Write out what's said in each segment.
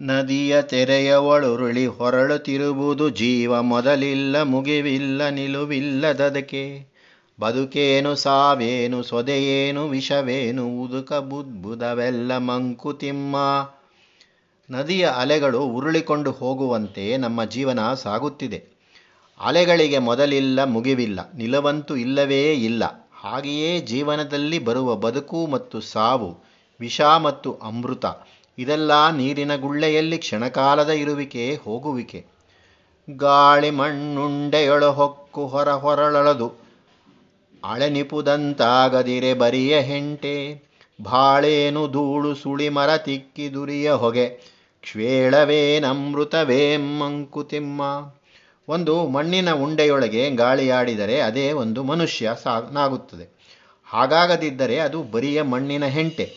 ನದಿಯ ತೆರೆಯ ಒಳುರುಳಿ ಹೊರಳುತ್ತಿರುವುದು ಜೀವ ಮೊದಲಿಲ್ಲ, ಮುಗಿವಿಲ್ಲ, ನಿಲುವಿಲ್ಲದದಕ್ಕೆ. ಬದುಕೇನು ಸಾವೇನು, ಸೊದೆಯೇನು, ವಿಷವೇನು, ಉದುಕ ಬುದ್ಬುದವೆಲ್ಲ ಮಂಕುತಿಮ್ಮ ನದಿಯ ಅಲೆಗಳು ಉರುಳಿಕೊಂಡು ಹೋಗುವಂತೆ ನಮ್ಮ ಜೀವನ ಸಾಗುತ್ತಿದೆ. ಅಲೆಗಳಿಗೆ ಮೊದಲಿಲ್ಲ, ಮುಗಿವಿಲ್ಲ, ನಿಲವಂತೂ ಇಲ್ಲವೇ ಇಲ್ಲ. ಹಾಗೆಯೇ ಜೀವನದಲ್ಲಿ ಬರುವ ಬದುಕು ಮತ್ತು ಸಾವು, ವಿಷ ಮತ್ತು ಅಮೃತ. ಇದೆಲ್ಲ ನೀರಿನ ಗುಳ್ಳೆಯಲ್ಲಿ ಕ್ಷಣಕಾಲದ ಇರುವಿಕೆ, ಹೋಗುವಿಕೆ. ಗಾಳಿ ಮಣ್ಣುಂಡೆಯೊಳು ಹೊಕ್ಕು ಹೊರ ಹೊರಳಳದು ಅಳೆನಿಪುದಂತಾಗದಿರೆ ಬರಿಯ ಹೆಂಟೆ. ಬಾಳೇನು ಧೂಳು ಸುಳಿ ಮರ ತಿಕ್ಕಿ ದುರಿಯ ಹೊಗೆ. ಕ್ಷೇಳವೇನಮೃತವೇಮ್ಮಂಕುತಿಮ್ಮ ಒಂದು ಮಣ್ಣಿನ ಉಂಡೆಯೊಳಗೆ ಗಾಳಿಯಾಡಿದರೆ ಅದೇ ಒಂದು ಮನುಷ್ಯ ಸಾಗುತ್ತದೆ ಹಾಗಾಗದಿದ್ದರೆ ಅದು ಬರಿಯ ಮಣ್ಣಿನ ಹೆಂಟೆ.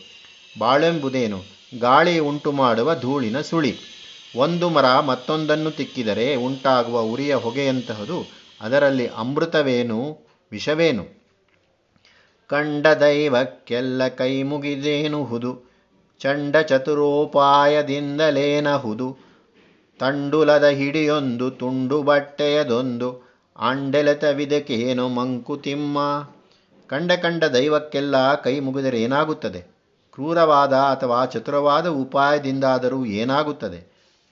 ಬಾಳೆಂಬುದೇನು? ಗಾಳಿ ಉಂಟು ಮಾಡುವ ಧೂಳಿನ ಸುಳಿ. ಒಂದು ಮರ ಮತ್ತೊಂದನ್ನು ತಿಕ್ಕಿದರೆ ಉಂಟಾಗುವ ಉರಿಯ ಹೊಗೆಯಂತಹದು, ಅದರಲ್ಲಿ ಅಮೃತವೇನು, ವಿಷವೇನು? ಕಂಡ ದೈವಕ್ಕೆಲ್ಲ ಕೈ ಮುಗಿದೇನುಹುದು? ಚಂಡ ಚತುರೋಪಾಯದಿಂದಲೇನಹುದು? ತಂಡುಲದ ಹಿಡಿಯೊಂದು, ತುಂಡು ಬಟ್ಟೆಯದೊಂದು ಆಂಡೆಲೆತವಿದಕೇನು ಮಂಕುತಿಮ್ಮ? ಕಂಡ ಕಂಡ ದೈವಕ್ಕೆಲ್ಲ ಕೈ ಮುಗಿದರೆ ಏನಾಗುತ್ತದೆ? ಕ್ರೂರವಾದ ಅಥವಾ ಚತುರವಾದ ಉಪಾಯದಿಂದಾದರೂ ಏನಾಗುತ್ತದೆ?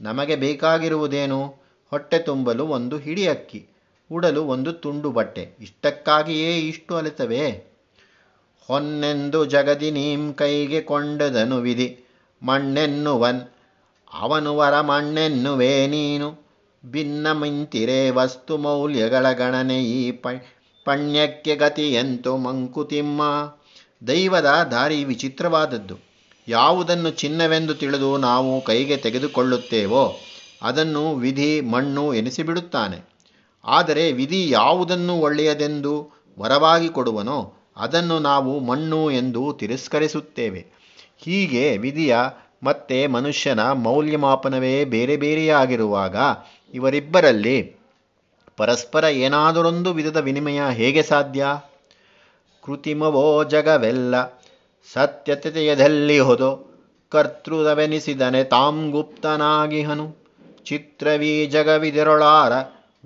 ನಮಗೆ ಬೇಕಾಗಿರುವುದೇನು? ಹೊಟ್ಟೆ ತುಂಬಲು ಒಂದು ಹಿಡಿ ಅಕ್ಕಿ ಉಡಲು ಒಂದು ತುಂಡು ಬಟ್ಟೆ. ಇಷ್ಟಕ್ಕಾಗಿಯೇ ಇಷ್ಟು ಅಲಿತವೆ? ಹೊನ್ನೆಂದು ಜಗದಿ ನೀಂ ಕೈಗೆ ಕೊಂಡದನು ವಿಧಿ. ಮಣ್ಣೆನ್ನುವನ್, ಅವನು ವರ ಮಣ್ಣೆನ್ನುವೇ ನೀನು. ಭಿನ್ನ ಮಿಂತಿರೆ ವಸ್ತು ಮೌಲ್ಯಗಳ ಗಣನೆ ಈ ಪಣ್ಯಕ್ಕೆ ಗತಿಯಂತು ಮಂಕುತಿಮ್ಮ. ದೈವದ ದಾರಿ ವಿಚಿತ್ರವಾದದ್ದು. ಯಾವುದನ್ನು ಚಿನ್ನವೆಂದು ತಿಳಿದು ನಾವು ಕೈಗೆ ತೆಗೆದುಕೊಳ್ಳುತ್ತೇವೋ, ಅದನ್ನು ವಿಧಿ ಮಣ್ಣು ಎನಿಸಿಬಿಡುತ್ತಾನೆ. ಆದರೆ ವಿಧಿ ಯಾವುದನ್ನು ಒಳ್ಳೆಯದೆಂದು ವರವಾಗಿ ಕೊಡುವನೋ, ಅದನ್ನು ನಾವು ಮಣ್ಣು ಎಂದು ತಿರಸ್ಕರಿಸುತ್ತೇವೆ. ಹೀಗೆ ವಿಧಿಯ ಮತ್ತೆ ಮನುಷ್ಯನ ಮೌಲ್ಯಮಾಪನವೇ ಬೇರೆ ಬೇರೆಯಾಗಿರುವಾಗ ಇವರಿಬ್ಬರಲ್ಲಿ ಪರಸ್ಪರ ಏನಾದರೊಂದು ವಿಧದ ವಿನಿಮಯ ಹೇಗೆ ಸಾಧ್ಯ? ಕೃತಿಮವೋ ಜಗವೆಲ್ಲ ಸತ್ಯತೆಯದಲ್ಲಿ ಹೊದು ಕರ್ತೃದವೆನಿಸಿದನೆ ತಾಂ ಗುಪ್ತನಾಗಿಹನು. ಚಿತ್ರವೀ ಜಗವಿದಿರೊಳಾರ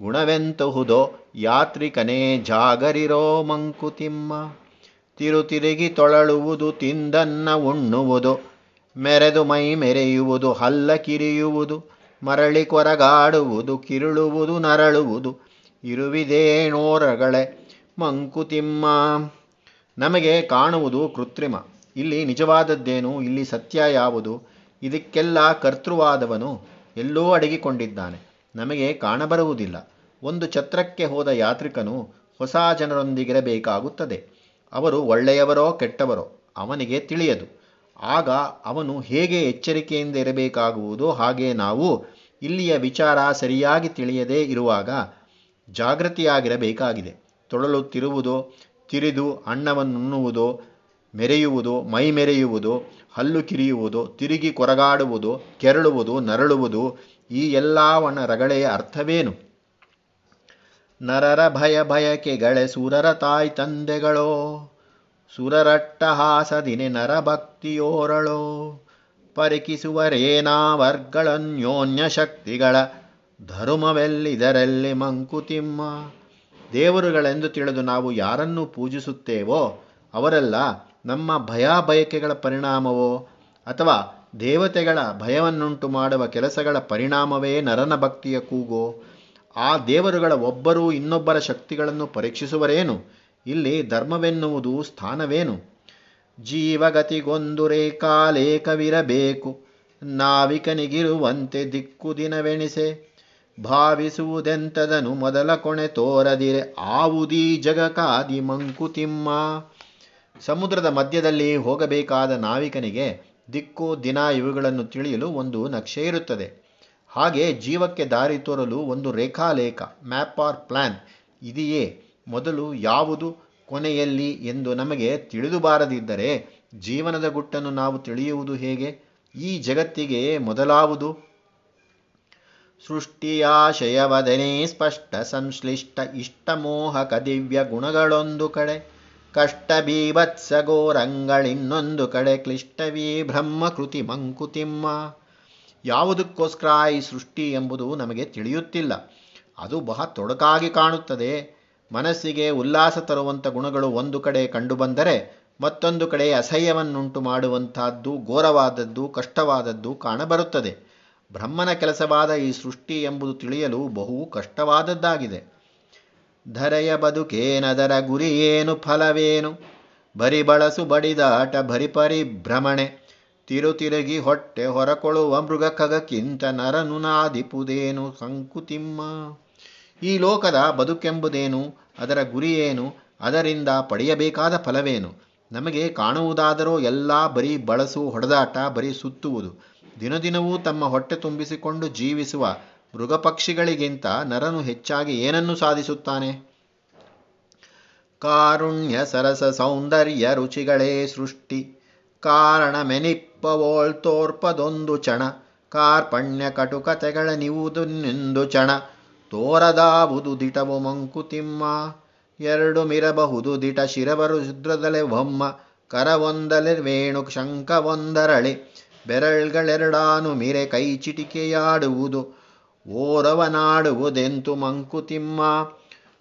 ಗುಣವೆಂತಹುದೋ ಯಾತ್ರಿಕನೇ ಜಾಗರಿರೋ ಮಂಕುತಿಮ್ಮ. ತಿರುತಿರುಗಿ ತೊಳಳುವುದು ತಿಂದನ್ನ ಉಣ್ಣುವುದು, ಮೆರೆದು ಮೈ ಮೆರೆಯುವುದು, ಹಲ್ಲ ಕಿರಿಯುವುದು, ಮರಳಿ ಕೊರಗಾಡುವುದು, ಕಿರುಳುವುದು, ನರಳುವುದು ಇರುವಿದೇನೋರಗಳೇ ಮಂಕುತಿಮ್ಮ. ನಮಗೆ ಕಾಣುವುದು ಕೃತ್ರಿಮ. ಇಲ್ಲಿ ನಿಜವಾದದ್ದೇನು? ಇಲ್ಲಿ ಸತ್ಯ ಯಾವುದು? ಇದಕ್ಕೆಲ್ಲ ಕರ್ತೃವಾದವನು ಎಲ್ಲೋ ಅಡಗಿಕೊಂಡಿದ್ದಾನೆ. ನಮಗೆ ಕಾಣಬರುವುದಿಲ್ಲ. ಒಂದು ಛತ್ರಕ್ಕೆ ಹೋದ ಯಾತ್ರಿಕನು ಹೊಸ ಜನರೊಂದಿಗಿರಬೇಕಾಗುತ್ತದೆ. ಅವರು ಒಳ್ಳೆಯವರೋ ಕೆಟ್ಟವರೋ ಅವನಿಗೆ ತಿಳಿಯದು. ಆಗ ಅವನು ಹೇಗೆ ಎಚ್ಚರಿಕೆಯಿಂದ ಇರಬೇಕಾಗುವುದೋ ಹಾಗೆ ನಾವು ಇಲ್ಲಿಯ ವಿಚಾರ ಸರಿಯಾಗಿ ತಿಳಿಯದೇ ಇರುವಾಗ ಜಾಗೃತಿಯಾಗಿರಬೇಕಾಗಿದೆ. ತೊಳಲುತ್ತಿರುವುದೋ ತಿರಿದು ಅನ್ನವನ್ನುಣ್ಣುವುದೋ ಮೆರೆಯುವುದು ಮೈ ಮೆರೆಯುವುದು ಹಲ್ಲು ಕಿರಿಯುವುದು, ತಿರುಗಿ ಕೊರಗಾಡುವುದು, ಕೆರಳುವುದು, ನರಳುವುದು, ಈ ಎಲ್ಲವನ ರಗಳೆಯ ಅರ್ಥವೇನು? ನರರ ಭಯ ಭಯಕೆಗಳೆ ಸುರರ ತಾಯಿ ತಂದೆಗಳೋ ಸುರರಟ್ಟಹಾಸದಿನೆ ನರಭಕ್ತಿಯೋರಳೋ ಪರಿಕಿಸುವರೇನಾವರ್ಗಳನ್ಯೋನ್ಯ ಶಕ್ತಿಗಳ ಧರ್ಮವೆಲ್ಲಿದರಲ್ಲಿ ಮಂಕುತಿಮ್ಮ? ದೇವರುಗಳೆಂದು ತಿಳಿದು ನಾವು ಯಾರನ್ನು ಪೂಜಿಸುತ್ತೇವೋ ಅವರೆಲ್ಲ ನಮ್ಮ ಭಯ ಬಯಕೆಗಳ ಪರಿಣಾಮವೋ ಅಥವಾ ದೇವತೆಗಳ ಭಯವನ್ನುಂಟು ಮಾಡುವ ಕೆಲಸಗಳ ಪರಿಣಾಮವೇ ನರನ ಭಕ್ತಿಯ ಕೂಗೋ? ಆ ದೇವರುಗಳ ಒಬ್ಬರು ಇನ್ನೊಬ್ಬರ ಶಕ್ತಿಗಳನ್ನು ಪರೀಕ್ಷಿಸುವರೇನು? ಇಲ್ಲಿ ಧರ್ಮವೆನ್ನುವುದು ಸ್ಥಾನವೇನು? ಜೀವಗತಿಗೊಂದು ರೇಖಾಲೇಖವಿರಬೇಕು. ನಾವಿಕನಿಗಿರುವಂತೆ ದಿಕ್ಕು ದಿನವೆಣಿಸೆ. ಭಾವಿಸುವುದೆಂತದನು ಮೊದಲ ಕೊಣೆ ತೋರದಿರೆ. ಆವುದೀ ಜಗಕಾದಿ ಮಂಕುತಿಮ್ಮ. ಸಮುದ್ರದ ಮಧ್ಯದಲ್ಲಿ ಹೋಗಬೇಕಾದ ನಾವಿಕನಿಗೆ ದಿಕ್ಕು ದಿನ ಇವುಗಳನ್ನು ತಿಳಿಯಲು ಒಂದು ನಕ್ಷೆ ಇರುತ್ತದೆ. ಹಾಗೆ ಜೀವಕ್ಕೆ ದಾರಿ ತೋರಲು ಒಂದು ರೇಖಾಲೇಖ, ಮ್ಯಾಪ್ ಆರ್ ಪ್ಲ್ಯಾನ್ ಇದೆಯೇ? ಮೊದಲು ಯಾವುದು ಕೊನೆಯಲ್ಲಿ ಎಂದು ನಮಗೆ ತಿಳಿದು ಬಾರದಿದ್ದರೆ ಜೀವನದ ಗುಟ್ಟನ್ನು ನಾವು ತಿಳಿಯುವುದು ಹೇಗೆ? ಈ ಜಗತ್ತಿಗೆ ಮೊದಲಾವುದು ಸೃಷ್ಟಿಯಾಶಯವದನೇ ಸ್ಪಷ್ಟ ಸಂಶ್ಲಿಷ್ಟ ಇಷ್ಟಮೋಹಕ ದಿವ್ಯ ಗುಣಗಳೊಂದು ಕಡೆ. ಕಷ್ಟ ಬೀಭತ್ಸ ಗೋರಂಗಳಿನ್ನೊಂದು ಕಡೆ ಕ್ಲಿಷ್ಟವೀ ಬ್ರಹ್ಮಕೃತಿ ಮಂಕುತಿಮ್ಮ ಯಾವುದಕ್ಕೋಸ್ಕರ ಈ ಸೃಷ್ಟಿ ಎಂಬುದು ನಮಗೆ ತಿಳಿಯುತ್ತಿಲ್ಲ. ಅದು ಬಹಳ ತೊಡಕಾಗಿ ಕಾಣುತ್ತದೆ. ಮನಸ್ಸಿಗೆ ಉಲ್ಲಾಸ ತರುವಂಥ ಗುಣಗಳು ಒಂದು ಕಡೆ ಕಂಡುಬಂದರೆ ಮತ್ತೊಂದು ಕಡೆ ಅಸಹ್ಯವನ್ನುಂಟು ಮಾಡುವಂತಹದ್ದು ಘೋರವಾದದ್ದು ಕಷ್ಟವಾದದ್ದು ಕಾಣಬರುತ್ತದೆ. ಬ್ರಹ್ಮನ ಕೆಲಸವಾದ ಈ ಸೃಷ್ಟಿ ಎಂಬುದು ತಿಳಿಯಲು ಬಹು ಕಷ್ಟವಾದದ್ದಾಗಿದೆ. ಧರೆಯ ಬದುಕೇನದರ ಗುರಿ ಏನು ಫಲವೇನು? ಬರಿ ಬಳಸು ಬಡಿದಾಟ ಭರಿ ಪರಿಭ್ರಮಣೆ. ತಿರುತಿರುಗಿ ಹೊಟ್ಟೆ ಹೊರಕೊಳ್ಳುವ ಮೃಗಕಗಕ್ಕಿಂತ ನರನು ನರನುನಾದಿಪುದೇನು ಸಂಕುತಿಮ್ಮ. ಈ ಲೋಕದ ಬದುಕೆಂಬುದೇನು, ಅದರ ಗುರಿಯೇನು ಅದರಿಂದ ಪಡೆಯಬೇಕಾದ ಫಲವೇನು? ನಮಗೆ ಕಾಣುವುದಾದರೂ ಎಲ್ಲ ಬರೀ ಬಳಸು, ಹೊಡೆದಾಟ, ಬರೀ ಸುತ್ತುವುದು. ದಿನದಿನವೂ ತಮ್ಮ ಹೊಟ್ಟೆ ತುಂಬಿಸಿಕೊಂಡು ಜೀವಿಸುವ ಮೃಗಪಕ್ಷಿಗಳಿಗಿಂತ ನರನು ಹೆಚ್ಚಾಗಿ ಏನನ್ನು ಸಾಧಿಸುತ್ತಾನೆ? ಕಾರುಣ್ಯ ಸರಸ ಸೌಂದರ್ಯ ರುಚಿಗಳೇ ಸೃಷ್ಟಿ. ಕಾರಣ ಮೆನಿಪ್ಪ ತೋರ್ಪದೊಂದು ಚಣ ಕಾರ್ಪಣ್ಯ ಕಟುಕತೆಗಳ ನಿವುದು ಚಣ ತೋರದಾವುದು ದಿಟವು ಮಂಕುತಿಮ್ಮ. ಎರಡು ಮಿರಬಹುದು ದಿಟ ಶಿರವರು ಶುದ್ರದಲೆ ಒಮ್ಮ ಕರವೊಂದಲೆ ವೇಣು ಶಂಖವೊಂದರಳೆ ಬೆರಳ್ಗಳೆರಡಾನು ಮಿರೆ ಕೈ ಚಿಟಿಕೆಯಾಡುವುದು, ಓರವನಾಡುವುದೆಂತು ಮಂಕುತಿಮ್ಮ?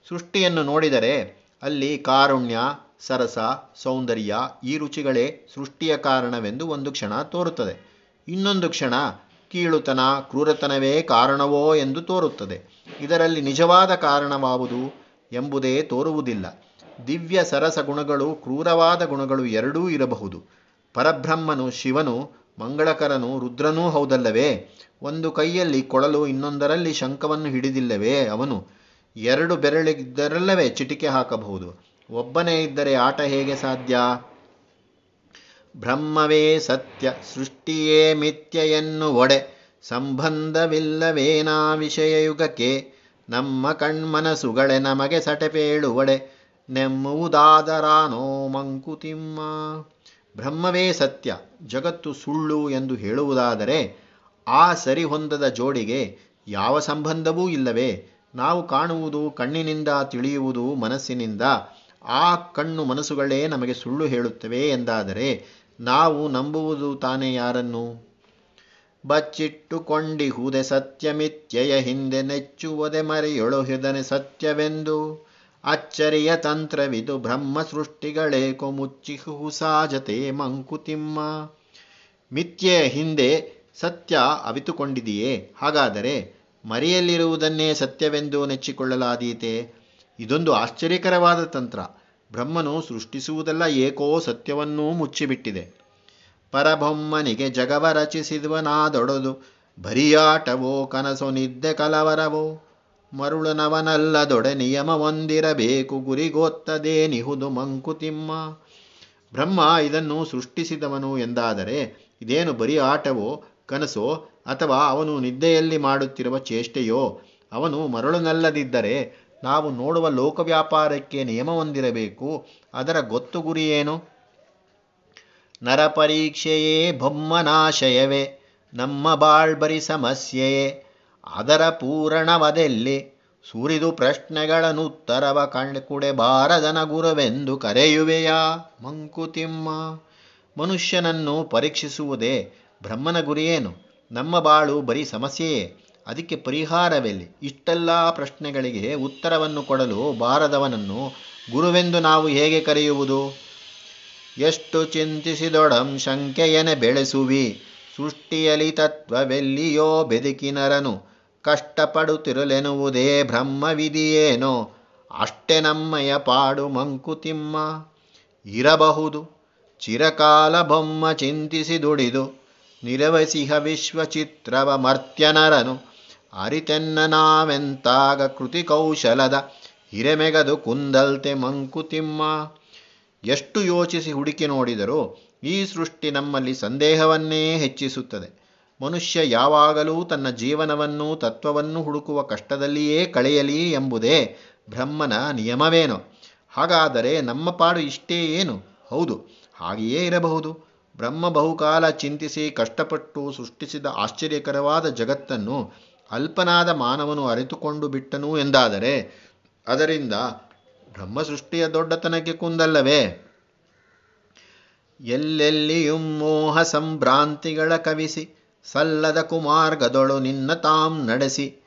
ಸೃಷ್ಟಿಯನ್ನು ನೋಡಿದರೆ ಅಲ್ಲಿ ಕಾರುಣ್ಯ, ಸರಸ, ಸೌಂದರ್ಯ, ಈ ರುಚಿಗಳೇ ಸೃಷ್ಟಿಯ ಕಾರಣವೆಂದು ಒಂದು ಕ್ಷಣ ತೋರುತ್ತದೆ. ಇನ್ನೊಂದು ಕ್ಷಣ ಕೀಳುತನ, ಕ್ರೂರತನವೇ ಕಾರಣವೋ ಎಂದು ತೋರುತ್ತದೆ. ಇದರಲ್ಲಿ ನಿಜವಾದ ಕಾರಣವಾವುದು ಎಂಬುದೇ ತೋರುವುದಿಲ್ಲ. ದಿವ್ಯ ಸರಸ ಗುಣಗಳು, ಕ್ರೂರವಾದ ಗುಣಗಳು ಎರಡೂ ಇರಬಹುದು. ಪರಬ್ರಹ್ಮನು ಶಿವನು ಮಂಗಳಕರನು ರುದ್ರನೂ ಹೌದಲ್ಲವೇ? ಒಂದು ಕೈಯಲ್ಲಿ ಕೊಳಲು ಇನ್ನೊಂದರಲ್ಲಿ ಶಂಖವನ್ನು ಹಿಡಿದಿಲ್ಲವೇ ಅವನು? ಎರಡು ಬೆರಳಿದ್ದರಲ್ಲವೇ ಚಿಟಿಕೆ ಹಾಕಬಹುದು. ಒಬ್ಬನೇ ಇದ್ದರೆ ಆಟ ಹೇಗೆ ಸಾಧ್ಯ? ಬ್ರಹ್ಮವೇ ಸತ್ಯ, ಸೃಷ್ಟಿಯೇ ಮಿಥ್ಯ ಒಡೆ. ಸಂಬಂಧವಿಲ್ಲವೇನಾ ವಿಷಯಯುಗಕ್ಕೆ. ನಮ್ಮ ಕಣ್ಮನಸುಗಳೆ ನಮಗೆ ಸಟಪೇಳುವಡೆ ನೆಮ್ಮುವುದಾದರಾನೋ ಮಂಕುತಿಮ್ಮ. ಬ್ರಹ್ಮವೇ ಸತ್ಯ, ಜಗತ್ತು ಸುಳ್ಳು ಎಂದು ಹೇಳುವುದಾದರೆ ಆ ಸರಿಹೊಂದದ ಜೋಡಿಗೆ ಯಾವ ಸಂಬಂಧವೂ ಇಲ್ಲವೇ? ನಾವು ಕಾಣುವುದು ಕಣ್ಣಿನಿಂದ ತಿಳಿಯುವುದು ಮನಸ್ಸಿನಿಂದ. ಆ ಕಣ್ಣು ಮನಸ್ಸುಗಳೇ ನಮಗೆ ಸುಳ್ಳು ಹೇಳುತ್ತವೆ ಎಂದಾದರೆ ನಾವು ನಂಬುವುದು ತಾನೇ ಯಾರನ್ನು? ಬಚ್ಚಿಟ್ಟುಕೊಂಡಿಹುದೆ ಸತ್ಯಮಿತ್ಯಯ ಹಿಂದೆ ನೆಚ್ಚುವುದೆ ಮರೆಯೊಳುಹಿದನೆ ಸತ್ಯವೆಂದು? ಅಚ್ಚರಿಯ ತಂತ್ರವಿದು ಬ್ರಹ್ಮ ಸೃಷ್ಟಿಗಳೇಕೋ ಮುಚ್ಚಿಹು ಸಾಜತೆ ಮಂಕುತಿಮ್ಮ. ಮಿಥ್ಯೆಯ ಹಿಂದೆ ಸತ್ಯ ಅವಿತುಕೊಂಡಿದೆಯೇ? ಹಾಗಾದರೆ ಮರೆಯಲ್ಲಿರುವುದನ್ನೇ ಸತ್ಯವೆಂದು ನೆಚ್ಚಿಕೊಳ್ಳಲಾದೀತೆ. ಇದೊಂದು ಆಶ್ಚರ್ಯಕರವಾದ ತಂತ್ರ. ಬ್ರಹ್ಮನು ಸೃಷ್ಟಿಸುವುದೆಲ್ಲ ಏಕೋ ಸತ್ಯವನ್ನೂ ಮುಚ್ಚಿಬಿಟ್ಟಿದೆ. ಪರಬೊಮ್ಮನಿಗೆ ಜಗವ ರಚಿಸಿದವನಾದೊಡದು. ಬರಿಯಾಟವೋ ಕನಸು ನಿದ್ದೆ ಕಲವರವೋ? ಮರುಳನವನಲ್ಲದೊಡೆ ನಿಯಮವೊಂದಿರಬೇಕು. ಗುರಿಗೊತ್ತದೇನಿಹುದು ಮಂಕುತಿಮ್ಮ. ಬ್ರಹ್ಮ ಇದನ್ನು ಸೃಷ್ಟಿಸಿದವನು ಎಂದಾದರೆ, ಇದೇನು ಬರೀ ಆಟವೋ, ಕನಸೋ, ಅಥವಾ ಅವನು ನಿದ್ದೆಯಲ್ಲಿ ಮಾಡುತ್ತಿರುವ ಚೇಷ್ಟೆಯೋ? ಅವನು ಮರಳುನಲ್ಲದಿದ್ದರೆ ನಾವು ನೋಡುವ ಲೋಕ ವ್ಯಾಪಾರಕ್ಕೆ ನಿಯಮವೊಂದಿರಬೇಕು. ಅದರ ಗೊತ್ತು ಗುರಿಯೇನು? ನರಪರೀಕ್ಷೆಯೇ ಬೊಮ್ಮನಾಶಯವೇ ನಮ್ಮ ಬಾಳ್ಬರಿ ಸಮಸ್ಯೆಯೇ. ಅದರ ಪೂರಣವದೆಲ್ಲಿ? ಸುರಿದು ಪ್ರಶ್ನೆಗಳನ್ನುತ್ತರವ ಕೂಡೇ ಬಾರದನ ಗುರುವೆಂದು ಕರೆಯುವೆಯಾ? ಮಂಕುತಿಮ್ಮ ಮನುಷ್ಯನನ್ನು ಪರೀಕ್ಷಿಸುವುದೇ ಬ್ರಹ್ಮನ ಗುರಿಯೇನು? ನಮ್ಮ ಬಾಳು ಬರೀ ಸಮಸ್ಯೆಯೇ. ಅದಕ್ಕೆ ಪರಿಹಾರವೆಲ್ಲಿ? ಇಷ್ಟೆಲ್ಲ ಪ್ರಶ್ನೆಗಳಿಗೆ ಉತ್ತರವನ್ನು ಕೊಡಲು ಬಾರದವನನ್ನು ಗುರುವೆಂದು ನಾವು ಹೇಗೆ ಕರೆಯುವುದು? ಎಷ್ಟು ಚಿಂತಿಸಿದೊಡಂ ಶಂಕೆಯನೆ ಬೆಳೆಸುವಿ. ಸೃಷ್ಟಿಯಲಿ ತತ್ವವೆಲ್ಲಿಯೋ ಬೆದುಕಿನರನು. ಕಷ್ಟಪಡುತ್ತಿರಲೆನುವುದೇ ಬ್ರಹ್ಮವಿಧಿಯೇನೋ? ಅಷ್ಟೇ ನಮ್ಮಯ ಪಾಡು ಮಂಕುತಿಮ್ಮ. ಇರಬಹುದು. ಚಿರಕಾಲ ಬೊಮ್ಮ ಚಿಂತಿಸಿ ದುಡಿದು ನಿರವಸಿಹ ವಿಶ್ವಚಿತ್ರವ ಮರ್ತ್ಯನರನು. ಅರಿತೆನ್ನ ನಾವೆಂತಾಗ ಕೃತಿ ಕೌಶಲದ ಹಿರೆಮೆಗದು ಕುಂದಲ್ತೆ ಮಂಕುತಿಮ್ಮ. ಎಷ್ಟು ಯೋಚಿಸಿ ಹುಡುಕಿ ನೋಡಿದರೂ ಈ ಸೃಷ್ಟಿ ನಮ್ಮಲ್ಲಿ ಸಂದೇಹವನ್ನೇ ಹೆಚ್ಚಿಸುತ್ತದೆ. ಮನುಷ್ಯ ಯಾವಾಗಲೂ ತನ್ನ ಜೀವನವನ್ನು ತತ್ವವನ್ನು ಹುಡುಕುವ ಕಷ್ಟದಲ್ಲಿಯೇ ಕಳೆಯಲಿ ಎಂಬುದೇ ಬ್ರಹ್ಮನ ನಿಯಮವೇನು? ಹಾಗಾದರೆ ನಮ್ಮ ಪಾಡು ಇಷ್ಟೇ ಏನು? ಹೌದು, ಹಾಗೆಯೇ ಇರಬಹುದು. ಬ್ರಹ್ಮ ಬಹುಕಾಲ ಚಿಂತಿಸಿ ಕಷ್ಟಪಟ್ಟು ಸೃಷ್ಟಿಸಿದ ಆಶ್ಚರ್ಯಕರವಾದ ಜಗತ್ತನ್ನು ಅಲ್ಪನಾದ ಮಾನವನು ಅರಿತುಕೊಂಡು ಬಿಟ್ಟನು ಎಂದಾದರೆ ಅದರಿಂದ ಬ್ರಹ್ಮ ಸೃಷ್ಟಿಯ ದೊಡ್ಡತನಕ್ಕೆ ಕುಂದಲ್ಲವೇ? ಎಲ್ಲೆಲ್ಲಿಯೂ ಮೋಹ ಸಂಭ್ರಾಂತಿಗಳ ಕವಿಸಿ ಸಲ್ಲದ ಕುಮಾರ್ಗದೊಳು ನಿನ್ನ ತಾಂ ನಡೆಸಿ,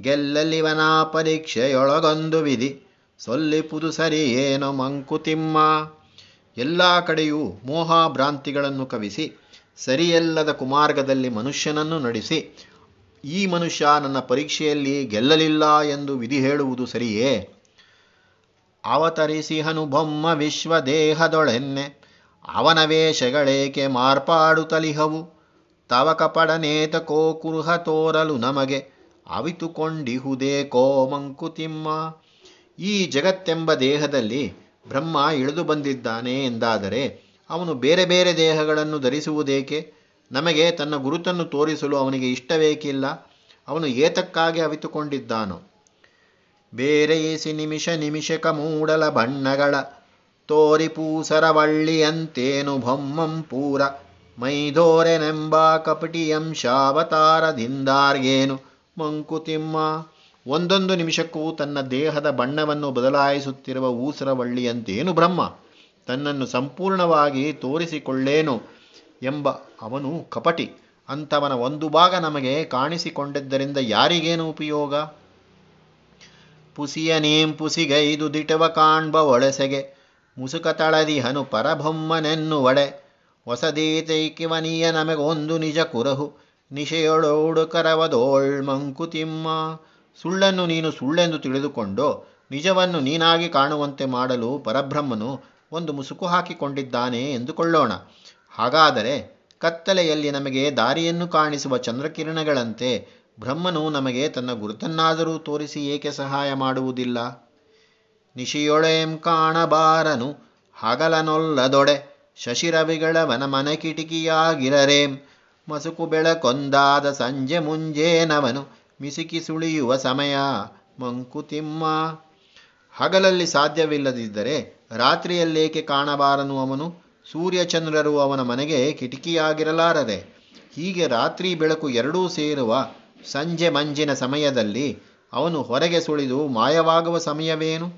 ಗೆಲ್ಲಲಿವನ ಪರೀಕ್ಷೆಯೊಳಗೊಂದು ವಿಧಿ. ಸೊಲ್ಲಿಪುದು ಏನೋ ಮಂಕುತಿಮ್ಮ. ಎಲ್ಲ ಕಡೆಯೂ ಮೋಹಾಭ್ರಾಂತಿಗಳನ್ನು ಕವಿಸಿ, ಸರಿಯಲ್ಲದ ಕುಮಾರ್ಗದಲ್ಲಿ ಮನುಷ್ಯನನ್ನು ನಡೆಸಿ, ಈ ಮನುಷ್ಯ ನನ್ನ ಪರೀಕ್ಷೆಯಲ್ಲಿ ಗೆಲ್ಲಲಿಲ್ಲ ಎಂದು ವಿಧಿ ಹೇಳುವುದು ಸರಿಯೇ? ಅವತರಿಸಿಹನು ಬೊಮ್ಮ ವಿಶ್ವದೇಹದೊಳೆನ್ನೆ, ಅವನ ವೇಷಗಳೇಕೆ ಮಾರ್ಪಾಡುತ್ತಲಿಹವು ತವಕ ಕಪಡನೇತ ಕೋ ಕುರುಹ ತೋರಲು ನಮಗೆ. ಅವಿತುಕೊಂಡಿಹುದೇ ಕೋ ಮಂಕುತಿಮ್ಮ ಈ ಜಗತ್ತೆಂಬ ದೇಹದಲ್ಲಿ ಬ್ರಹ್ಮ ಇಳಿದು ಬಂದಿದ್ದಾನೆ ಎಂದಾದರೆ ಅವನು ಬೇರೆ ಬೇರೆ ದೇಹಗಳನ್ನು ಧರಿಸುವುದೇಕೆ? ನಮಗೆ ತನ್ನ ಗುರುತನ್ನು ತೋರಿಸಲು ಅವನಿಗೆ ಇಷ್ಟವೇಕಿಲ್ಲ. ಅವನು ಏತಕ್ಕಾಗಿ ಅವಿತುಕೊಂಡಿದ್ದಾನೋ? ಬೇರೆಯಿಸಿ ನಿಮಿಷ ನಿಮಿಷಕ ಮೂಡಲ ಬಣ್ಣಗಳ ತೋರಿಪೂಸರವಳ್ಳಿಯಂತೇನು ಪೂಸರವಳ್ಳಿಯಂತೇನು ಬೊಮ್ಮಂ ಪೂರ. ಮೈದೋರೆನೆಂಬ ಕಪಟಿಯಂಶಾವತಾರದಿಂದಾರ್ಗೇನು ಮಂಕುತಿಮ್ಮ, ಒಂದೊಂದು ನಿಮಿಷಕ್ಕೂ ತನ್ನ ದೇಹದ ಬಣ್ಣವನ್ನು ಬದಲಾಯಿಸುತ್ತಿರುವ ಊಸರವಳ್ಳಿಯಂತೇನು ಬ್ರಹ್ಮ? ತನ್ನನ್ನು ಸಂಪೂರ್ಣವಾಗಿ ತೋರಿಸಿಕೊಳ್ಳೇನು ಎಂಬ ಅವನು ಕಪಟಿ. ಅಂಥವನ ಒಂದು ಭಾಗ ನಮಗೆ ಕಾಣಿಸಿಕೊಂಡಿದ್ದರಿಂದ ಯಾರಿಗೇನು ಉಪಯೋಗ? ಪುಸಿಯನೇಂ ಪುಸಿಗೈದು ದಿಟವ ಕಾಣ್ಬ ಒಳಸೆಗೆ. ಮುಸುಕ ತಳದಿಹನು ಹೊಸದೀತೈಕಿವನಿಯ ನಮಗೊಂದು ನಿಜ ಕುರಹು. ನಿಶೆಯೊಳೋಡು ಕರವದೋಳ್ ಮಂಕುತಿಮ್ಮ. ಸುಳ್ಳನ್ನು ನೀನು ಸುಳ್ಳೆಂದು ತಿಳಿದುಕೊಂಡು, ನಿಜವನ್ನು ನೀನಾಗಿ ಕಾಣುವಂತೆ ಮಾಡಲು ಪರಬ್ರಹ್ಮನು ಒಂದು ಮುಸುಕು ಹಾಕಿಕೊಂಡಿದ್ದಾನೆ ಎಂದುಕೊಳ್ಳೋಣ. ಹಾಗಾದರೆ ಕತ್ತಲೆಯಲ್ಲಿ ನಮಗೆ ದಾರಿಯನ್ನು ಕಾಣಿಸುವ ಚಂದ್ರಕಿರಣಗಳಂತೆ ಬ್ರಹ್ಮನು ನಮಗೆ ತನ್ನ ಗುರುತನ್ನಾದರೂ ತೋರಿಸಿ ಏಕೆ ಸಹಾಯ ಮಾಡುವುದಿಲ್ಲ? ನಿಶಿಯೊಳೆಂ ಕಾಣಬಾರನು, ಹಗಲನೊಲ್ಲದೊಡೆ. ಶಶಿರವಿಗಳವನ ಮನೆ ಕಿಟಕಿಯಾಗಿರರೆ. ಮಸುಕು ಬೆಳಕೊಂದಾದ ಸಂಜೆ ಮುಂಜೇನವನು ಮಿಸುಕಿ ಸುಳಿಯುವ ಸಮಯ. ಮಂಕುತಿಮ್ಮ ಹಗಲಲ್ಲಿ ಸಾಧ್ಯವಿಲ್ಲದಿದ್ದರೆ ರಾತ್ರಿಯಲ್ಲೇಕೆ ಕಾಣಬಾರನು ಅವನು? ಸೂರ್ಯಚಂದ್ರರು ಅವನ ಮನೆಗೆ ಕಿಟಕಿಯಾಗಿರಲಾರದೆ. ಹೀಗೆ ರಾತ್ರಿ ಬೆಳಕು ಎರಡೂ ಸೇರುವ ಸಂಜೆ ಮಂಜಿನ ಸಮಯದಲ್ಲಿ ಅವನು ಹೊರಗೆ ಸುಳಿದು ಮಾಯವಾಗುವ ಸಮಯವೇನು?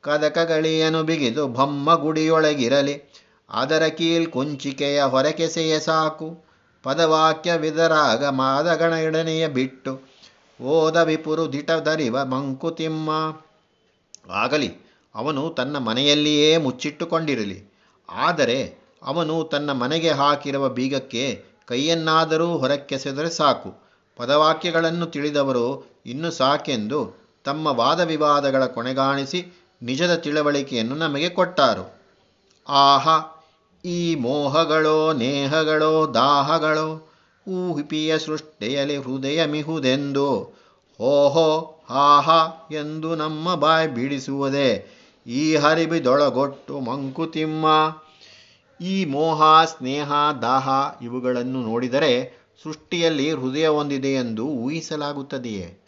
ಕದಕಗಳಿಯನು ಬಿಗಿದು ಬೊಮ್ಮ ಗುಡಿಯೊಳಗಿರಲಿ. ಅದರ ಕೀಲ್ ಕುಂಚಿಕೆಯ ಹೊರಕೆಸೆಯ ಸಾಕು. ಪದವಾಕ್ಯ ವಿದರಾಗ ಮಾದಗಣಗಣನೆಯ ಬಿಟ್ಟು. ಓದ ವಿಪುರು ದಿಟದರಿವ ಮಂಕುತಿಮ್ಮ ಆಗಲಿ, ಅವನು ತನ್ನ ಮನೆಯಲ್ಲಿಯೇ ಮುಚ್ಚಿಟ್ಟುಕೊಂಡಿರಲಿ. ಆದರೆ, ಅವನು ತನ್ನ ಮನೆಗೆ ಹಾಕಿರುವ ಬೀಗಕ್ಕೆ ಕೈಯನ್ನಾದರೂ ಹೊರಕ್ಕೆಸೆದರೆ ಸಾಕು. ಪದವಾಕ್ಯಗಳನ್ನು ತಿಳಿದವರು ಇನ್ನು ಸಾಕೆಂದು ತಮ್ಮ ವಾದ ವಿವಾದಗಳ ಕೊನೆಗಾಣಿಸಿ ನಿಜದ ತಿಳುವಳಿಕೆಯನ್ನು ನಮಗೆ ಕೊಟ್ಟಾರು. ಆಹ ಈ ಮೋಹಗಳೋ, ನೇಹಗಳೋ, ದಾಹಗಳೋ, ಊಹಿಪಿಯ ಸೃಷ್ಟಿಯಲ್ಲಿ ಹೃದಯ ಮಿಹುದೆಂದು ಓಹೋ ಹಾಹ ಎಂದು ನಮ್ಮ ಬಾಯಿ ಬಿಡಿಸುವುದೇ ಈ ಹರಿಬಿದೊಳಗೊಟ್ಟು ಮಂಕುತಿಮ್ಮ ಈ ಮೋಹ, ಸ್ನೇಹ, ದಾಹ ಇವುಗಳನ್ನು ನೋಡಿದರೆ ಸೃಷ್ಟಿಯಲ್ಲಿ ಹೃದಯ ಹೊಂದಿದೆ ಎಂದು ಊಹಿಸಲಾಗುತ್ತದೆಯೇ?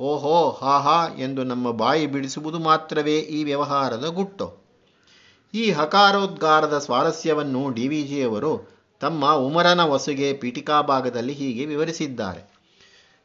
ಓಹೋ ಹಾಹಾ ಎಂದು ನಮ್ಮ ಬಾಯಿ ಬಿಡಿಸುವುದು ಮಾತ್ರವೇ ಈ ವ್ಯವಹಾರದ ಗುಟ್ಟು. ಈ ಹಕಾರೋದ್ಗಾರದ ಸ್ವಾರಸ್ಯವನ್ನು ಡಿ ವಿ ಜಿಯವರು ತಮ್ಮ ಉಮರನ ವಸುಗೆ ಪೀಠಿಕಾ ಭಾಗದಲ್ಲಿ ಹೀಗೆ ವಿವರಿಸಿದ್ದಾರೆ.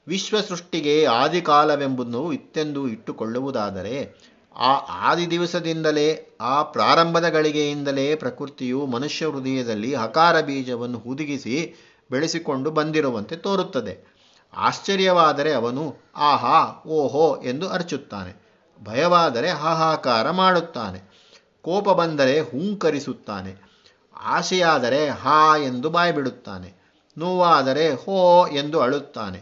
ವಿಶ್ವ ಸೃಷ್ಟಿಗೆ ಆದಿಕಾಲವೆಂಬುದನ್ನು ಇತ್ತೆಂದು ಇಟ್ಟುಕೊಳ್ಳುವುದಾದರೆ, ಆ ಆದಿ ದಿವಸದಿಂದಲೇ, ಆ ಪ್ರಾರಂಭದ ಗಳಿಗೆಯಿಂದಲೇ ಪ್ರಕೃತಿಯು ಮನುಷ್ಯ ಹೃದಯದಲ್ಲಿ ಹಕಾರ ಬೀಜವನ್ನು ಹುದುಗಿಸಿ ಬೆಳೆಸಿಕೊಂಡು ಬಂದಿರುವಂತೆ ತೋರುತ್ತದೆ. ಆಶ್ಚರ್ಯವಾದರೆ ಅವನು, ಆಹಾ, ಓಹೋ ಎಂದು ಅರ್ಚುತ್ತಾನೆ. ಭಯವಾದರೆ ಹಾಹಾಕಾರ ಮಾಡುತ್ತಾನೆ. ಕೋಪ ಬಂದರೆ ಹುಂಕರಿಸುತ್ತಾನೆ. ಆಶೆಯಾದರೆ ಹಾ ಎಂದು ಬಾಯ್ಬಿಡುತ್ತಾನೆ. ನೋವಾದರೆ ಹೋ ಎಂದು ಅಳುತ್ತಾನೆ.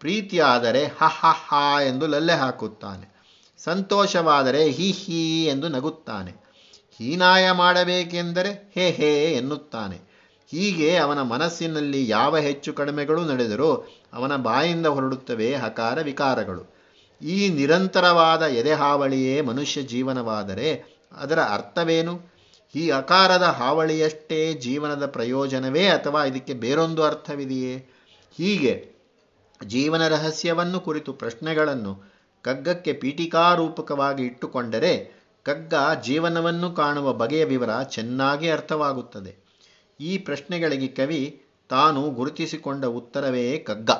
ಪ್ರೀತಿಯಾದರೆ ಹ ಹ ಹ ಎಂದು ಲಲ್ಲೆ ಹಾಕುತ್ತಾನೆ. ಸಂತೋಷವಾದರೆ ಹಿ ಹಿ ಎಂದು ನಗುತ್ತಾನೆ. ಹೀನಾಯ ಮಾಡಬೇಕೆಂದರೆ ಹೇ ಹೇ ಎನ್ನುತ್ತಾನೆ. ಹೀಗೆ ಅವನ ಮನಸ್ಸಿನಲ್ಲಿ ಯಾವ ಹೆಚ್ಚು ಕಡಿಮೆಗಳು ನಡೆದರೂ ಅವನ ಬಾಯಿಂದ ಹೊರಡುತ್ತವೆ ಹಕಾರ ವಿಕಾರಗಳು. ಈ ನಿರಂತರವಾದ ಎದೆಹಾವಳಿಯೇ ಮನುಷ್ಯ ಜೀವನವಾದರೆ ಅದರ ಅರ್ಥವೇನು? ಈ ಅಕಾರದ ಹಾವಳಿಯಷ್ಟೇ ಜೀವನದ ಪ್ರಯೋಜನವೇ ಅಥವಾ ಇದಕ್ಕೆ ಬೇರೊಂದು ಅರ್ಥವಿದೆಯೇ? ಹೀಗೆ ಜೀವನ ರಹಸ್ಯವನ್ನು ಕುರಿತು ಪ್ರಶ್ನೆಗಳನ್ನು ಕಗ್ಗಕ್ಕೆ ಪೀಠಿಕಾರೂಪಕವಾಗಿ ಇಟ್ಟುಕೊಂಡರೆ ಕಗ್ಗ ಜೀವನವನ್ನು ಕಾಣುವ ಬಗೆಯ ವಿವರ ಚೆನ್ನಾಗಿ ಅರ್ಥವಾಗುತ್ತದೆ. ಈ ಪ್ರಶ್ನೆಗಳಿಗೆ ಕವಿ ತಾನು ಗುರುತಿಸಿಕೊಂಡ ಉತ್ತರವೇ ಕಗ್ಗ.